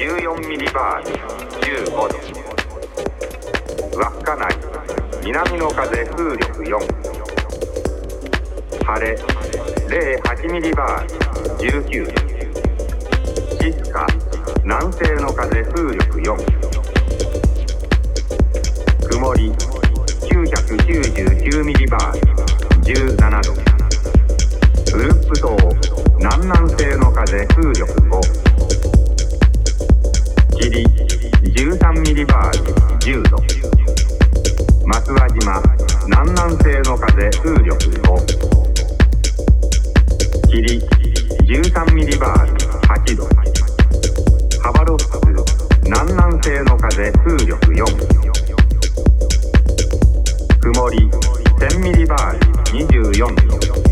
14ミリバー15度稚内南の風風力4晴れ08ミリバー19度静か南西の風風力4曇り999ミリバー17度。ウルップ島南南西の風風力5 13ミリバール10度松輪島南南西の風風力5霧13ミリバール8度幅ロッ南南西の風風力4曇り1000ミリバール24度。